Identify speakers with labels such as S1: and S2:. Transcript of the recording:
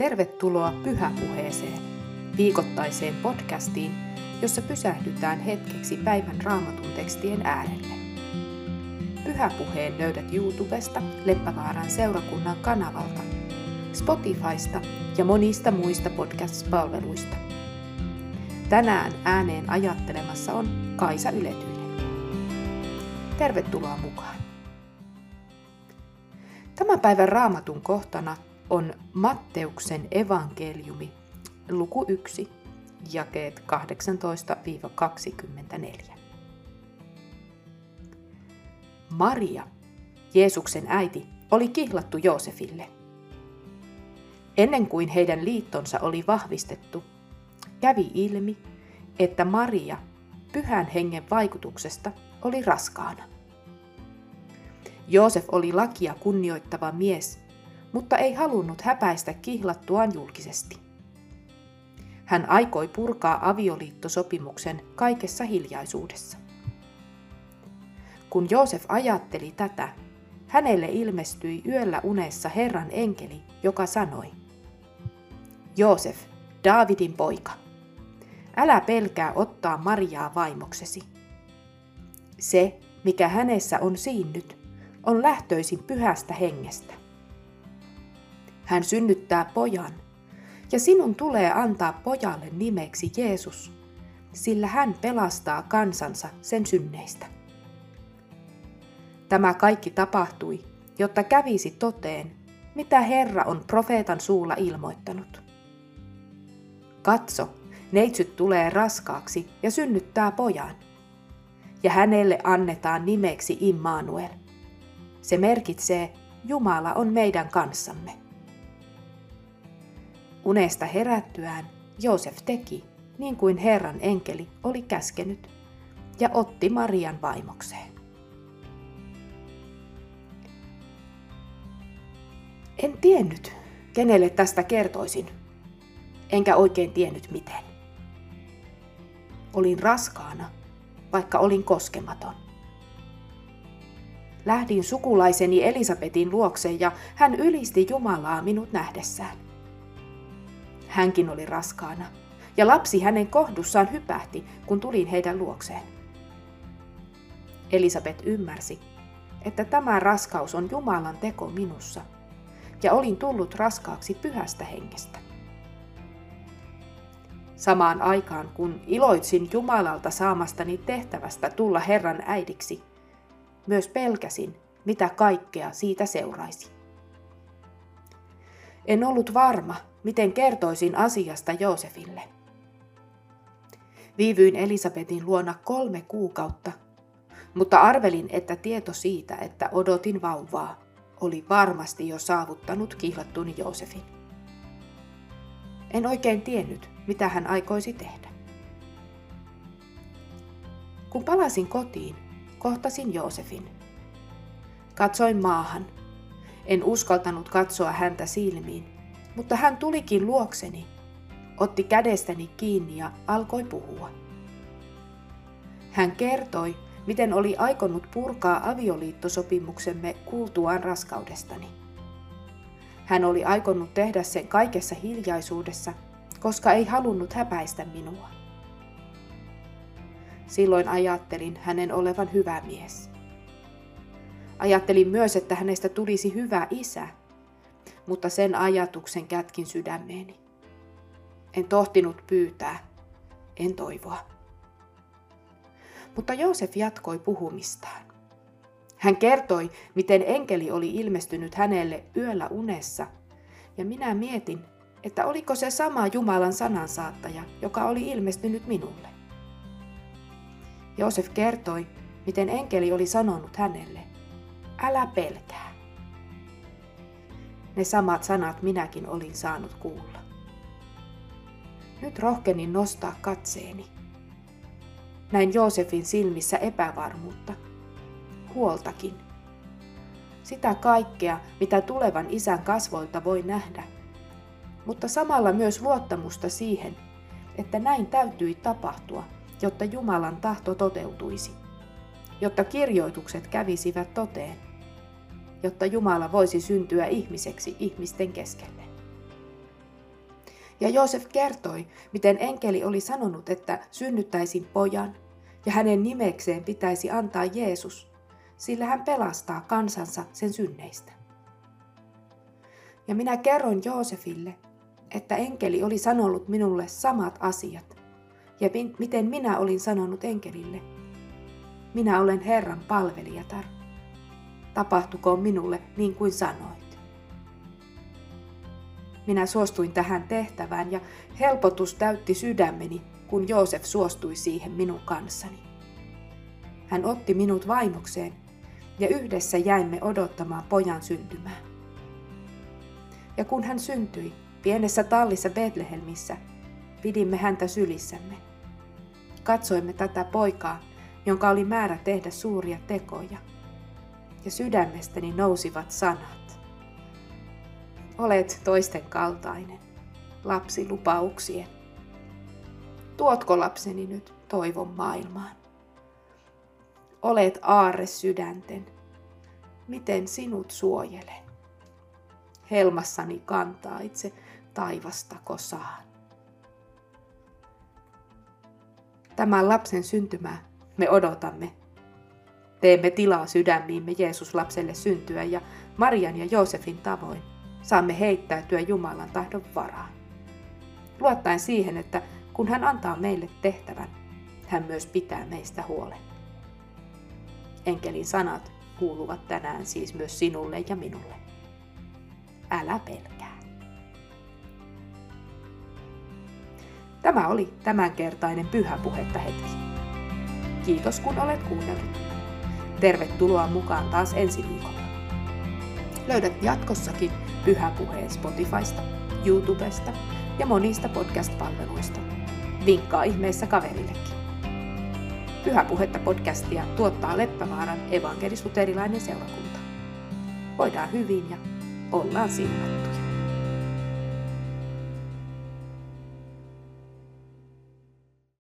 S1: Tervetuloa Pyhäpuheeseen, viikoittaiseen podcastiin, jossa pysähdytään hetkeksi päivän raamatun tekstien äärelle. Pyhäpuheen löydät YouTubesta Leppävaaran seurakunnan kanavalta, Spotifysta ja monista muista podcast-palveluista. Tänään ääneen ajattelemassa on Kaisa Yletyinen. Tervetuloa mukaan. Tämän päivän raamatun kohtana on Matteuksen evankeliumi, luku 1, jakeet 18-24. Maria, Jeesuksen äiti, oli kihlattu Joosefille. Ennen kuin heidän liittonsa oli vahvistettu, kävi ilmi, että Maria pyhän hengen vaikutuksesta oli raskaana. Joosef oli lakia kunnioittava mies, mutta ei halunnut häpäistä kihlattuaan julkisesti. Hän aikoi purkaa avioliittosopimuksen kaikessa hiljaisuudessa. Kun Joosef ajatteli tätä, hänelle ilmestyi yöllä unessa Herran enkeli, joka sanoi, Joosef, Daavidin poika, älä pelkää ottaa Mariaa vaimoksesi. Se, mikä hänessä on siinnyt, on lähtöisin pyhästä hengestä. Hän synnyttää pojan, ja sinun tulee antaa pojalle nimeksi Jeesus, sillä hän pelastaa kansansa sen synneistä. Tämä kaikki tapahtui, jotta kävisi toteen, mitä Herra on profeetan suulla ilmoittanut. Katso, neitsyt tulee raskaaksi ja synnyttää pojan. Ja hänelle annetaan nimeksi Immanuel. Se merkitsee, Jumala on meidän kanssamme. Unesta herättyään Joosef teki, niin kuin Herran enkeli oli käskenyt, ja otti Marian vaimokseen. En tiennyt, kenelle tästä kertoisin, enkä oikein tiennyt miten. Olin raskaana, vaikka olin koskematon. Lähdin sukulaiseni Elisabetin luokse ja hän ylisti Jumalaa minut nähdessään. Hänkin oli raskaana, ja lapsi hänen kohdussaan hypähti, kun tulin heidän luokseen. Elisabet ymmärsi, että tämä raskaus on Jumalan teko minussa, ja olin tullut raskaaksi pyhästä hengestä. Samaan aikaan, kun iloitsin Jumalalta saamastani tehtävästä tulla Herran äidiksi, myös pelkäsin, mitä kaikkea siitä seuraisi. En ollut varma, miten kertoisin asiasta Joosefille. Viivyin Elisabetin luona kolme kuukautta, mutta arvelin, että tieto siitä, että odotin vauvaa, oli varmasti jo saavuttanut kihlattuni Joosefin. En oikein tiennyt, mitä hän aikoisi tehdä. Kun palasin kotiin, kohtasin Joosefin. Katsoin maahan. En uskaltanut katsoa häntä silmiin, mutta hän tulikin luokseni, otti kädestäni kiinni ja alkoi puhua. Hän kertoi, miten oli aikonut purkaa avioliittosopimuksemme kuultuaan raskaudestani. Hän oli aikonut tehdä sen kaikessa hiljaisuudessa, koska ei halunnut häpäistä minua. Silloin ajattelin hänen olevan hyvä mies. Ajattelin myös, että hänestä tulisi hyvä isä, mutta sen ajatuksen kätkin sydämeeni. En tohtinut pyytää, en toivoa. Mutta Joosef jatkoi puhumistaan. Hän kertoi, miten enkeli oli ilmestynyt hänelle yöllä unessa, ja minä mietin, että oliko se sama Jumalan sanansaattaja, joka oli ilmestynyt minulle. Joosef kertoi, miten enkeli oli sanonut hänelle, älä pelkää. Ne samat sanat minäkin olin saanut kuulla. Nyt rohkenin nostaa katseeni. Näin Joosefin silmissä epävarmuutta, huoltakin. Sitä kaikkea, mitä tulevan isän kasvoilta voi nähdä, mutta samalla myös luottamusta siihen, että näin täytyi tapahtua, jotta Jumalan tahto toteutuisi, jotta kirjoitukset kävisivät toteen, jotta Jumala voisi syntyä ihmiseksi ihmisten keskelle. Ja Joosef kertoi, miten enkeli oli sanonut, että synnyttäisin pojan, ja hänen nimekseen pitäisi antaa Jeesus, sillä hän pelastaa kansansa sen synneistä. Ja minä kerroin Joosefille, että enkeli oli sanonut minulle samat asiat, ja miten minä olin sanonut enkelille. Minä olen Herran palvelijatar. Tapahtukoon minulle niin kuin sanoit. Minä suostuin tähän tehtävään ja helpotus täytti sydämeni, kun Joosef suostui siihen minun kanssani. Hän otti minut vaimokseen ja yhdessä jäimme odottamaan pojan syntymää. Ja kun hän syntyi pienessä tallissa Betlehemissä, pidimme häntä sylissämme. Katsoimme tätä poikaa, jonka oli määrä tehdä suuria tekoja. Ja sydämestäni nousivat sanat. Olet toisten kaltainen, lapsi lupauksien. Tuotko lapseni nyt toivon maailmaan? Olet aarre sydänten. Miten sinut suojelen? Helmassani kantaa itse taivasta kosaan. Tämän lapsen syntymää me odotamme. Teemme tilaa sydämiimme Jeesus lapselle syntyä ja Marian ja Joosefin tavoin saamme heittäytyä Jumalan tahdon varaan. Luottaen siihen, että kun hän antaa meille tehtävän, hän myös pitää meistä huolen. Enkelin sanat kuuluvat tänään siis myös sinulle ja minulle. Älä pelkää. Tämä oli tämänkertainen pyhäpuhetta hetki. Kiitos kun olet kuunnellut. Tervetuloa mukaan taas ensi viikolla. Löydät jatkossakin pyhäpuheen Spotifysta, YouTubesta ja monista podcast-palveluista. Vinkkaa ihmeessä kaverillekin. Pyhäpuhetta podcastia tuottaa Leppävaaran evankelisuterilainen seurakunta. Voidaan hyvin ja ollaan siunattuja.